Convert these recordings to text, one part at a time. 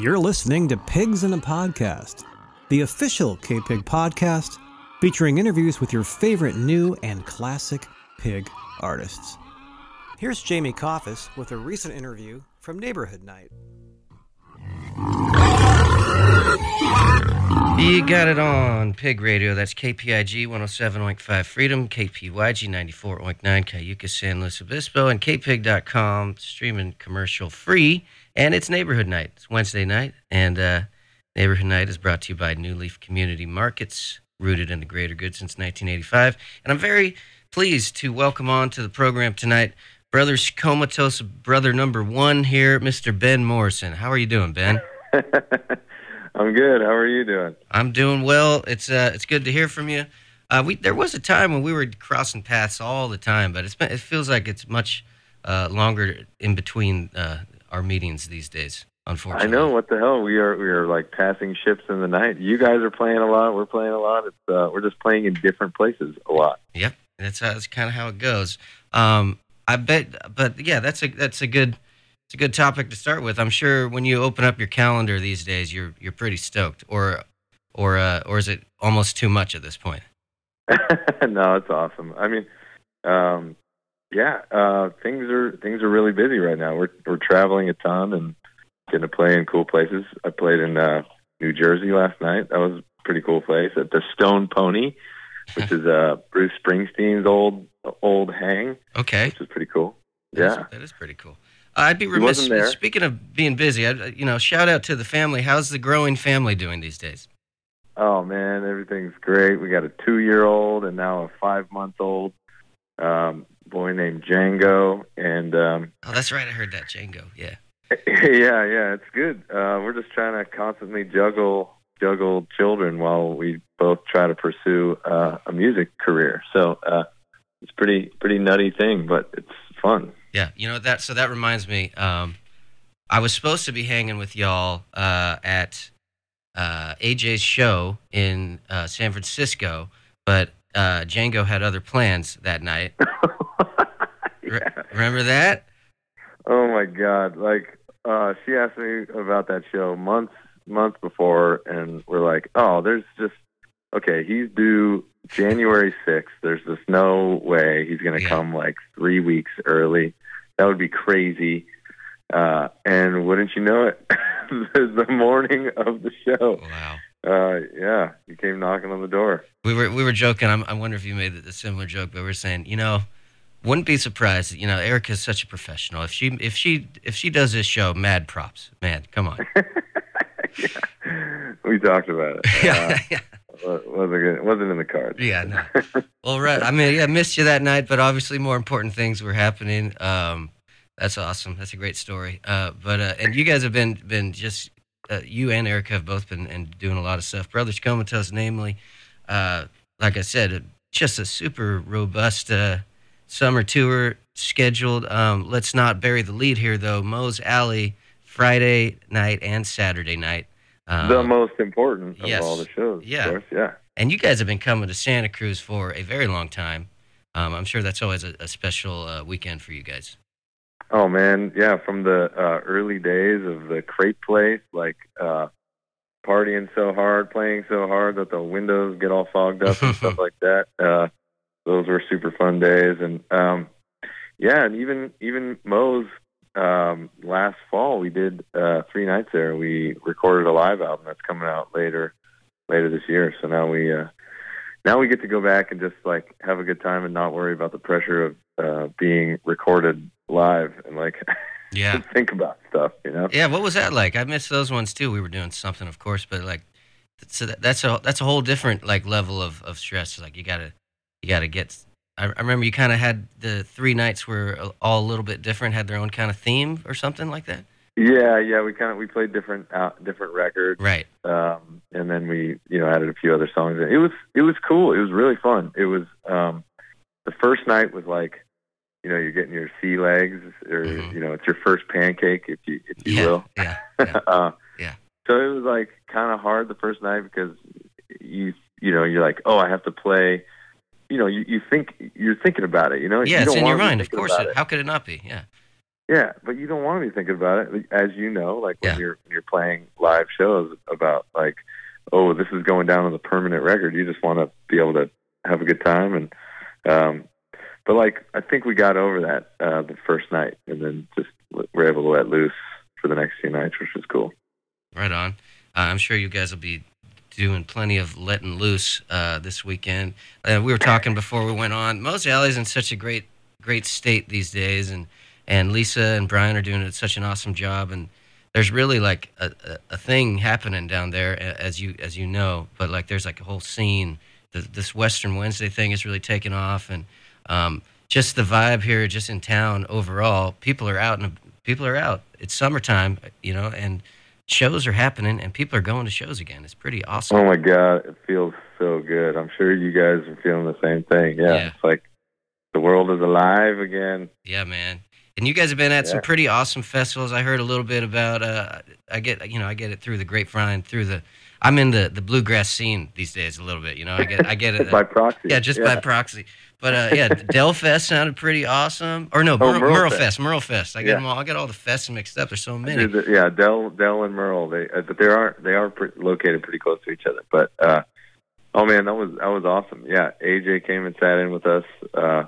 You're listening to Pigs in a Podcast, the official K Pig podcast featuring interviews with your favorite new and classic pig artists. Here's Jamie Coffis with a recent interview from Neighborhood Night. You got it on Pig Radio. That's KPIG 107.5 Freedom, KPYG 94.9 Cayucos, San Luis Obispo, and KPIG.com, streaming commercial free. And it's Neighborhood Night. It's Wednesday night, and uh, Neighborhood Night is brought to you by New Leaf Community Markets, rooted in the greater good since 1985. And I'm very pleased to welcome on to the program tonight Brothers Comatose, brother number one here, Mr. Ben Morrison. How are you doing, Ben? I'm good. How are you doing? I'm doing well. It's uh, it's good to hear from you. Uh, we there was a time when we were crossing paths all the time, but it's been, it feels like it's much uh, longer in between uh, our meetings these days. Unfortunately, I know what the hell we are. We are like passing ships in the night. You guys are playing a lot. We're playing a lot. It's uh, we're just playing in different places a lot. Yep, that's how, that's kind of how it goes. Um, I bet, but yeah, that's a that's a good it's a good topic to start with. I'm sure when you open up your calendar these days, you're you're pretty stoked, or or uh, or is it almost too much at this point? no, it's awesome. I mean, um, yeah, uh, things are things are really busy right now. We're we're traveling a ton and getting to play in cool places. I played in uh, New Jersey last night. That was a pretty cool place at the Stone Pony, which is uh, Bruce Springsteen's old old hang. Okay, which is pretty cool. That yeah, is, that is pretty cool. I'd be remiss. Speaking of being busy, I, you know, shout out to the family. How's the growing family doing these days? Oh man, everything's great. We got a two-year-old and now a five-month-old um, boy named Django, and um, oh, that's right. I heard that Django. Yeah. yeah, yeah, it's good. Uh, we're just trying to constantly juggle juggle children while we both try to pursue uh, a music career. So uh, it's pretty pretty nutty thing, but it's fun. Yeah, you know that. So that reminds me. Um, I was supposed to be hanging with y'all uh, at uh, AJ's show in uh, San Francisco, but uh, Django had other plans that night. yeah. Re- remember that? Oh my God! Like uh, she asked me about that show months months before, and we're like, oh, there's just okay. He's due January 6th. There's just no way he's going to Yeah. come like three weeks early. That would be crazy. Uh, and wouldn't you know it, the morning of the show, Wow. uh, yeah, he came knocking on the door. We were we were joking. I'm, I wonder if you made a similar joke, but we're saying, you know, wouldn't be surprised. You know, Erica's such a professional. If she if she if she does this show, mad props, man. Come on. yeah, we talked about it. yeah, yeah, Uh, wasn't good, wasn't in the cards. yeah. No. Well, right. I mean, yeah, missed you that night, but obviously more important things were happening. Um, that's awesome. That's a great story. Uh, but uh, and you guys have been been just uh, you and Erica have both been and doing a lot of stuff. Brothers Comatose, namely, uh, like I said, just a super robust uh, summer tour scheduled. Um, let's not bury the lead here, though. Moe's Alley, Friday night and Saturday night. Um, the most important of yes. all the shows. Yeah. Of course. Yeah. and you guys have been coming to Santa Cruz for a very long time. Um, I'm sure that's always a, a special uh, weekend for you guys. Oh man, yeah, from the uh, early days of the crepe place, like uh, partying so hard, playing so hard that the windows get all fogged up and stuff like that. Uh, those were super fun days, and um, yeah, and even even Moe's um, last fall, we did uh, three nights there. We recorded a live album that's coming out later later this year. So now we uh, now we get to go back and just like have a good time and not worry about the pressure of uh, being recorded live and like Yeah. think about stuff, you know. Yeah, what was that like? I missed those ones too. We were doing something, of course, but like, so that's a that's a whole different like level of, of stress. Like you gotta you gotta get. I, I remember you kind of had the three nights were all a little bit different, had their own kind of theme or something like that. Yeah, yeah, we kind of we played different uh, different records, Right. um, and then we you know added a few other songs. It was it was cool. It was really fun. It was um, the first night was like you know you're getting your sea legs or Mhm. you know it's your first pancake if you if you yeah. will. Yeah. Yeah. uh, Yeah. So it was like kind of hard the first night because you you know you're like oh I have to play. You know you, you think you're thinking about it. You know yeah, you it's in your mind, of course. about It, how could it not be? Yeah. Yeah, but you don't want to be thinking about it, as you know, like when Yeah. you're when you're playing live shows about like, oh, this is going down as a permanent record. You just want to be able to have a good time, and um, but like I think we got over that uh, the first night, and then just we're able to let loose for the next few nights, which was cool. Right on. Uh, I'm sure you guys will be doing plenty of letting loose uh, this weekend. Uh, we were talking before we went on. Moe's Alley's in such a great, great state these days, and and Lisa and Brian are doing such an awesome job. And there's really like a, a, a thing happening down there, as you as you know. But like there's like a whole scene. The, this Western Wednesday thing is really taking off, and um, just the vibe here, just in town overall. People are out and people are out. It's summertime, you know, and shows are happening and people are going to shows again. It's pretty awesome. Oh my god, it feels so good. I'm sure you guys are feeling the same thing. Yeah, Yeah. it's like the world is alive again. Yeah, man. And you guys have been at some pretty awesome festivals. I heard a little bit about. Uh, I get you know I get it through the grapevine through the. I'm in the the bluegrass scene these days a little bit. You know I get I get it. by proxy. yeah, just by proxy. But uh, yeah, Delfest sounded pretty awesome. Or no, Oh, Merle, Merle Merle Fest. Fest. Merle Fest. I get Yeah. them all. I get all the fests mixed up. There's so many. The- yeah, Dell, Dell, and Merle. They, uh, but they are they are pre- located pretty close to each other. But uh, oh man, that was that was awesome. Yeah, AJ came and sat in with us uh,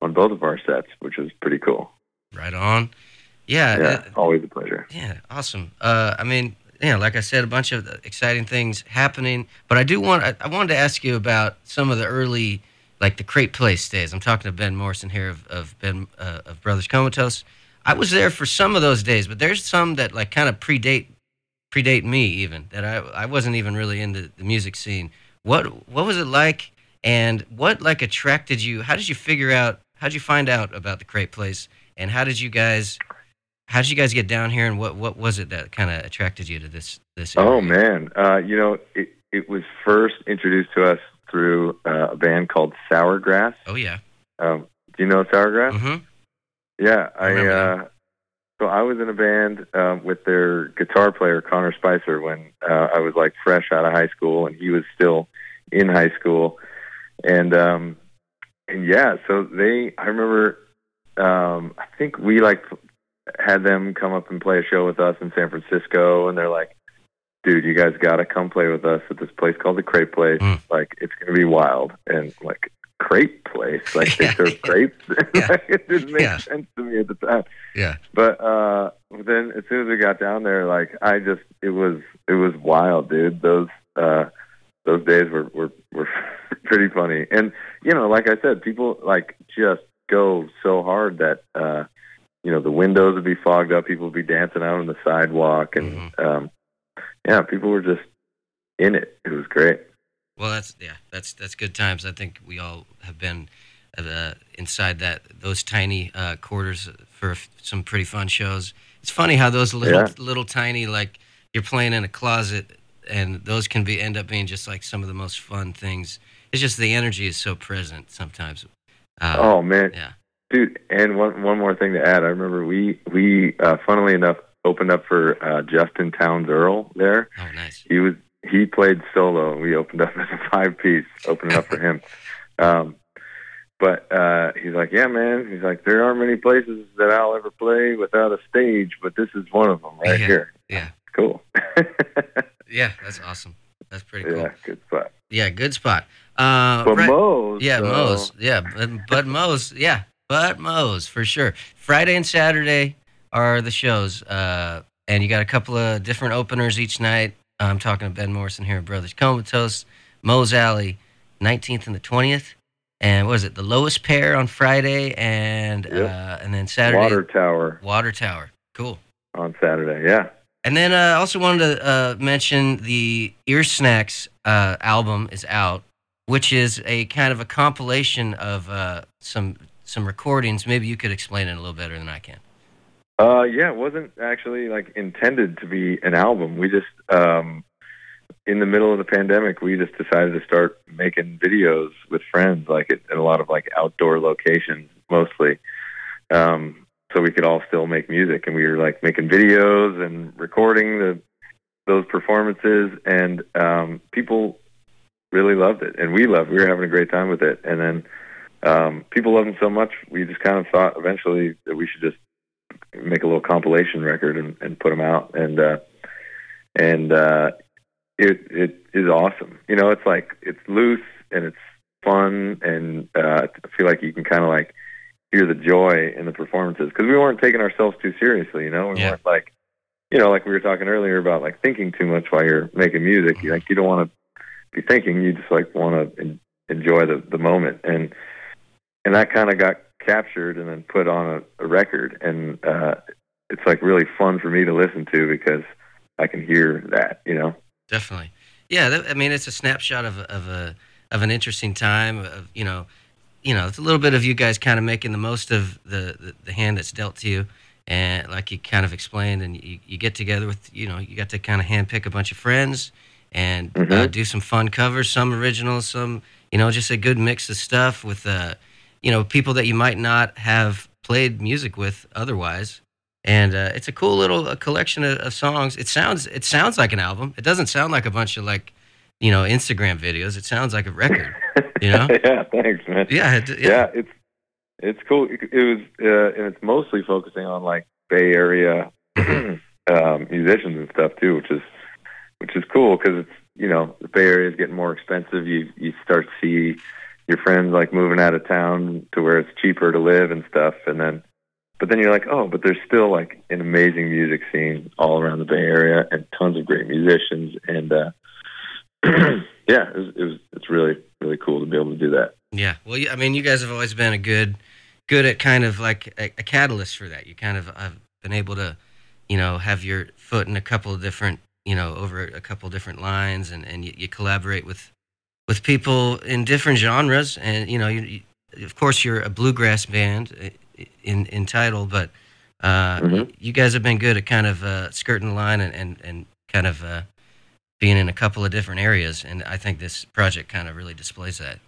on both of our sets, which was pretty cool. Right on. Yeah. Yeah, uh, always a pleasure. Yeah, awesome. Uh, I mean, yeah, like I said, a bunch of exciting things happening. But I do want, I, I wanted to ask you about some of the early, like the Crepe Place days. I'm talking to Ben Morrison here of, of Ben uh, of Brothers Comatose. I was there for some of those days, but there's some that like kind of predate predate me even that I I wasn't even really into the music scene. What what was it like, and what like attracted you? How did you figure out? How did you find out about the Crepe Place, and how did you guys? How did you guys get down here, and what, what was it that kind of attracted you to this this? Oh man, uh, you know it it was first introduced to us through uh, a band called Sourgrass. Oh yeah. Um, do you know Sourgrass? Mm-hmm. Yeah, I I. uh, so I was in a band um, with their guitar player Connor Spicer when uh, I was like fresh out of high school, and he was still in high school, and um, and yeah, so they. I remember. Um, I think we like had them come up and play a show with us in San Francisco, and they're like, "Dude, you guys got to come play with us at this place called the Crepe Place. Mm. Like, it's gonna be wild." And like, crepe place, like they serve crepes. Yeah. like, it didn't make Yeah. sense to me at the time. Yeah. But uh then as soon as we got down there, like I just it was it was wild, dude. Those uh those days were were, were pretty funny. And you know, like I said, people like just go so hard that uh you know, the windows would be fogged up, people would be dancing out on the sidewalk and um yeah, people were just in it. It was great. Well, that's yeah, that's that's good times. I think we all have been uh, inside that those tiny uh, quarters for f- some pretty fun shows. It's funny how those little Yeah. little tiny like you're playing in a closet, and those can be end up being just like some of the most fun things. It's just the energy is so present sometimes. Uh, Oh man, yeah. dude! And one one more thing to add. I remember we we uh, funnily enough opened up for uh, Justin Townes Earle there. Oh, nice. He was he played solo, and we opened up as a five piece, opening up for him. Um, but uh, he's like, yeah, man. He's like, there aren't many places that I'll ever play without a stage, but this is one of them right Yeah. here. Yeah. Cool. Yeah, that's awesome. That's pretty cool. yeah, good spot. Yeah, good spot. Uh, But right- Moe's, Yeah, Moe's. Yeah, but, but Moe's. Yeah, but Moe's for sure. Friday and Saturday are the shows, uh, and you got a couple of different openers each night. I'm talking to Ben Morrison here, at Brothers Comatose, Moe's Alley, 19th and the 20th, and what was it? The lowest pair on Friday, and Yep. uh, and then Saturday, Water Tower Water Tower. Cool. on Saturday. Yeah. And then uh, I also wanted to uh, mention the Ear Snacks uh, album is out, which is a kind of a compilation of uh, some some recordings. Maybe you could explain it a little better than I can. Uh, yeah, it wasn't actually like intended to be an album. We just, um, in the middle of the pandemic, we just decided to start making videos with friends, like at, at a lot of like outdoor locations, mostly. Um, so we could all still make music, and we were like making videos and recording the those performances, and um, people really loved it, and we loved. We were having a great time with it, and then um, people loved it so much, we just kind of thought eventually that we should just make a little compilation record and, and put them out, and uh, and uh, it it is awesome. You know, it's like it's loose and it's fun, and uh, I feel like you can kind of like hear the joy in the performances because we weren't taking ourselves too seriously. You know, we Yeah. weren't like, you know, like we were talking earlier about like thinking too much while you're making music. You like you don't want to be thinking. You just like want to en- enjoy the the moment, and and that kind of got captured and then put on a, a record, and uh, it's like really fun for me to listen to because I can hear that. You know. Definitely. Yeah, that, I mean, it's a snapshot of a, of a of an interesting time. Of you know, you know, it's a little bit of you guys kind of making the most of the, the, the hand that's dealt to you, and like you kind of explained, and you, you get together with you know, you got to kind of handpick a bunch of friends and uh, Mhm. do some fun covers, some originals, some you know, just a good mix of stuff with uh, you know, people that you might not have played music with otherwise and uh, it's a cool little uh, collection of, of songs. It sounds it sounds like an album. It doesn't sound like a bunch of like you know Instagram videos. It sounds like a record. You know? yeah. Thanks, man. Yeah, it, yeah, yeah, it's it's cool. It, it was, uh, and it's mostly focusing on like Bay Area um, musicians and stuff too, which is which is cool because it's you know the Bay Area is getting more expensive. You you start to see your friends like moving out of town to where it's cheaper to live and stuff, and then but then you're like, oh, but there's still like an amazing music scene all around the Bay Area and tons of great musicians and. uh yeah, it was, it was. It's really, really cool to be able to do that. yeah. Well, I mean, you guys have always been a good good at kind of like a, a catalyst for that. You kind of have been able to you know have your foot in a couple of different you know over a couple of different lines, and and you, you collaborate with with people in different genres, and you know you, you of course you're a bluegrass band uh, in in title, but uh, Mhm. you guys have been good at kind of uh, skirting the line and and, and kind of uh, being in a couple of different areas, and I think this project kind of really displays that.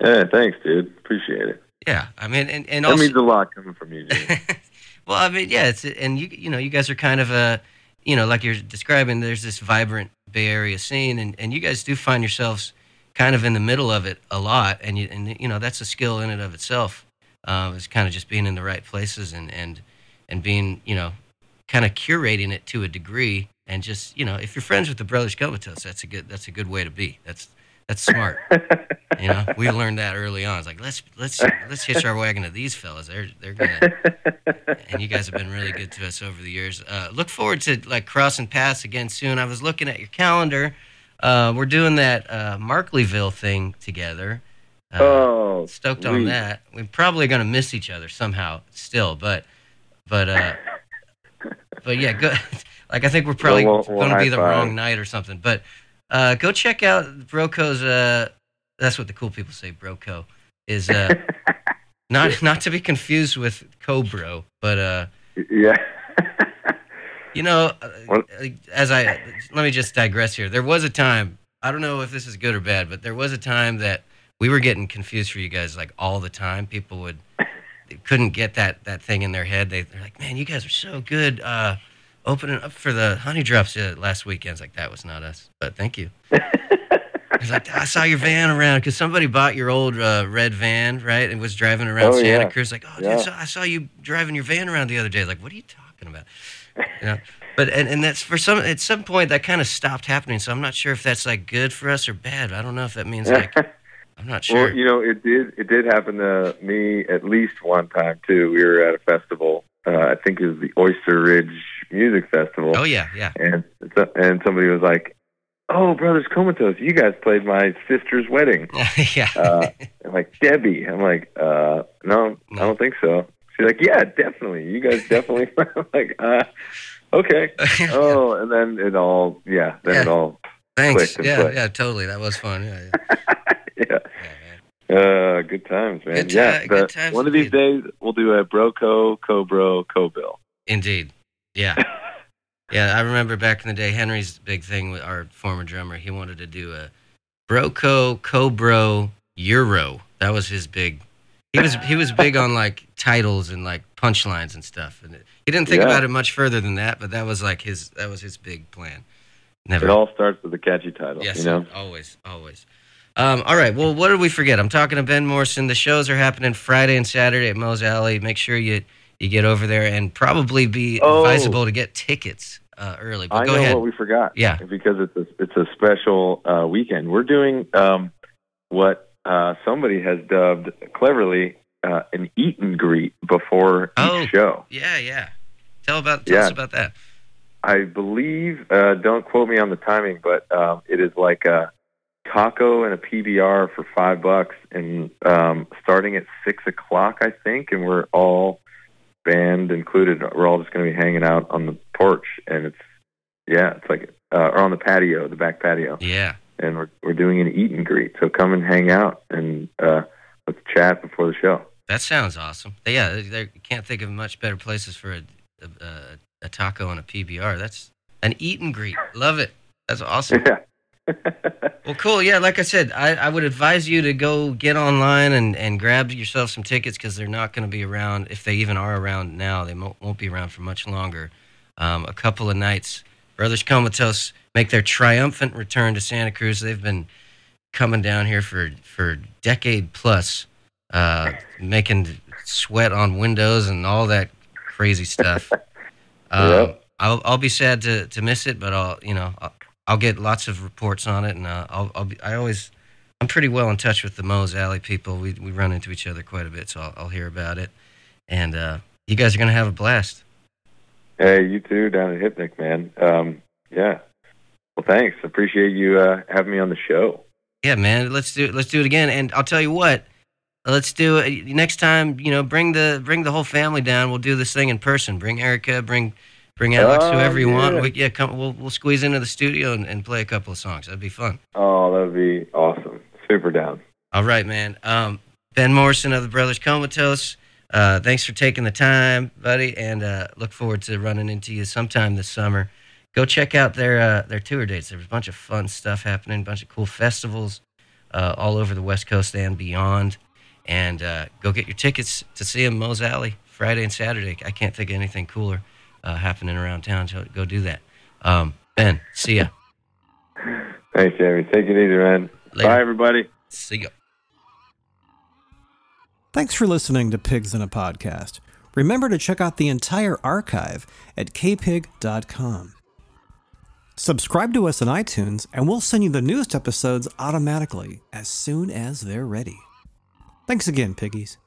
Yeah, thanks, dude. Appreciate it. Yeah, I mean, and and That also, means a lot coming from you, Jimmy. well, I mean, yeah, it's and you you know you guys are kind of a you know like you're describing. There's this vibrant Bay Area scene, and and you guys do find yourselves kind of in the middle of it a lot, and you and you know that's a skill in and of itself. Um, is kind of just being in the right places and and and being you know kind of curating it to a degree, and just you know if you're friends with the Brothers Comatose, that's a good that's a good way to be. That's that's smart. You know, we learned that early on. It's like let's let's let's hitch our wagon to these fellas. They're they're gonna and you guys have been really good to us over the years. Uh, look forward to like crossing paths again soon. I was looking at your calendar. Uh, we're doing that uh, Markleeville thing together. Uh, oh, stoked on that. We're probably gonna miss each other somehow still, but but uh, but yeah, go. Like I think we're probably Well, we'll- we'll gonna be the five. wrong night or something. But uh, go check out Broco's. Uh, that's what the cool people say. Broco is uh, not not to be confused with Cobro, but uh, yeah. You know, uh, What? as I let me just digress here. There was a time. I don't know if this is good or bad, but there was a time that we were getting confused for you guys like all the time. People would they couldn't get that that thing in their head. They, they're like, "Man, you guys are so good." Uh, opening up for the Honey Drops uh, last weekend. It's like that was not us, but thank you. It's like I saw your van around because somebody bought your old uh, red van, right, and was driving around Oh, Santa yeah. Cruz. Like, oh, Yeah. dude, so I saw you driving your van around the other day. Like, what are you talking about? Know, but and, and that's for some at some point that kind of stopped happening. So I'm not sure if that's like good for us or bad. I don't know if that means like I'm not sure. Well, you know, it did. It did happen to me at least one time too. We were at a festival. Uh, I think it was the Oyster Ridge Music Festival, oh yeah, yeah. and and somebody was like, "Oh, Brothers Comatose, you guys played my sister's wedding." yeah. Uh, I'm like Debbie. I'm like, uh, no, I don't think so. She's like, yeah, definitely. You guys definitely. I'm like, uh, okay. Oh, and then it all, yeah, then it all, Thanks. clicked Yeah, clicked. yeah, totally. That was fun. Yeah, yeah. yeah. yeah man. Uh, good times, man. Good yeah, good times one of these days we'll do a Broco, Cobro, Cobill. Indeed. Yeah. Yeah, I remember back in the day, Henry's big thing with our former drummer. He wanted to do a Broco, Cobro, Euro. That was his big. He was he was big on like titles and like punchlines and stuff. And it, he didn't think Yeah. about it much further than that. But that was like his that was his big plan. Never. It all starts with a catchy title, Yes, you know. always, always. Um, all right. Well, what did we forget? I'm talking to Ben Morrison. The shows are happening Friday and Saturday at Moe's Alley. Make sure you you get over there and probably be Oh. advisable to get tickets uh, early. But I go know ahead. what we forgot. Yeah. because it's a it's a special uh, weekend. We're doing um, what uh, somebody has dubbed cleverly uh, an eat and greet before Oh. each show. yeah, yeah. Tell about tell Yeah. us about that. I believe. Uh, don't quote me on the timing, but um, it is like a taco and a PBR for five bucks, and um, starting at six o'clock, I think, and we're all band included. We're all just going to be hanging out on the porch, and it's yeah, it's like uh, or on the patio, the back patio, Yeah. and we're we're doing an eat and greet. So come and hang out and uh, let's chat before the show. That sounds awesome. Yeah, they, can't think of much better places for a, a, a, a taco and a PBR. That's an eat and greet. Love it. That's awesome. Yeah. Well, cool. Yeah, like I said, I, I would advise you to go get online and, and grab yourself some tickets because they're not going to be around. If they even are around now, they mo- won't be around for much longer. Um, a couple of nights, Brothers Comatose make their triumphant return to Santa Cruz. They've been coming down here for for decade plus, uh, making sweat on windows and all that crazy stuff. Um, Yep. I'll I'll be sad to, to miss it, but I'll you know I'll, I'll get lots of reports on it, and uh, I'll I'll be I always I'm pretty well in touch with the Moe's Alley people. We we run into each other quite a bit, so I'll, I'll hear about it. And uh, you guys are gonna have a blast. Hey, you too down at Hipnic, man. Um, yeah. Well, thanks. Appreciate you uh, having me on the show. Yeah, man. Let's do it. Let's do it again. And I'll tell you what. Let's do it next time. You know, bring the bring the whole family down. We'll do this thing in person. Bring Erica. Bring bring Alex. Oh, whoever you want. yeah. We, yeah, come. We'll we'll squeeze into the studio and, and play a couple of songs. That'd be fun. Oh, that would be awesome. Super down. All right, man. Um, ben Morrison of the Brothers Comatose. Uh, thanks for taking the time, buddy, and uh, look forward to running into you sometime this summer. Go check out their uh, their tour dates. There's a bunch of fun stuff happening, a bunch of cool festivals uh, all over the West Coast and beyond. And uh, go get your tickets to see him Moe's Alley Friday and Saturday. I can't think of anything cooler uh, happening around town. So go do that. Um, ben, see ya. Thanks, Jamie. Take it easy, man. Later. Bye, everybody. See ya. Thanks for listening to Pigs in a Podcast. Remember to check out the entire archive at kpig.com. Subscribe to us on iTunes, and we'll send you the newest episodes automatically as soon as they're ready. Thanks again, piggies.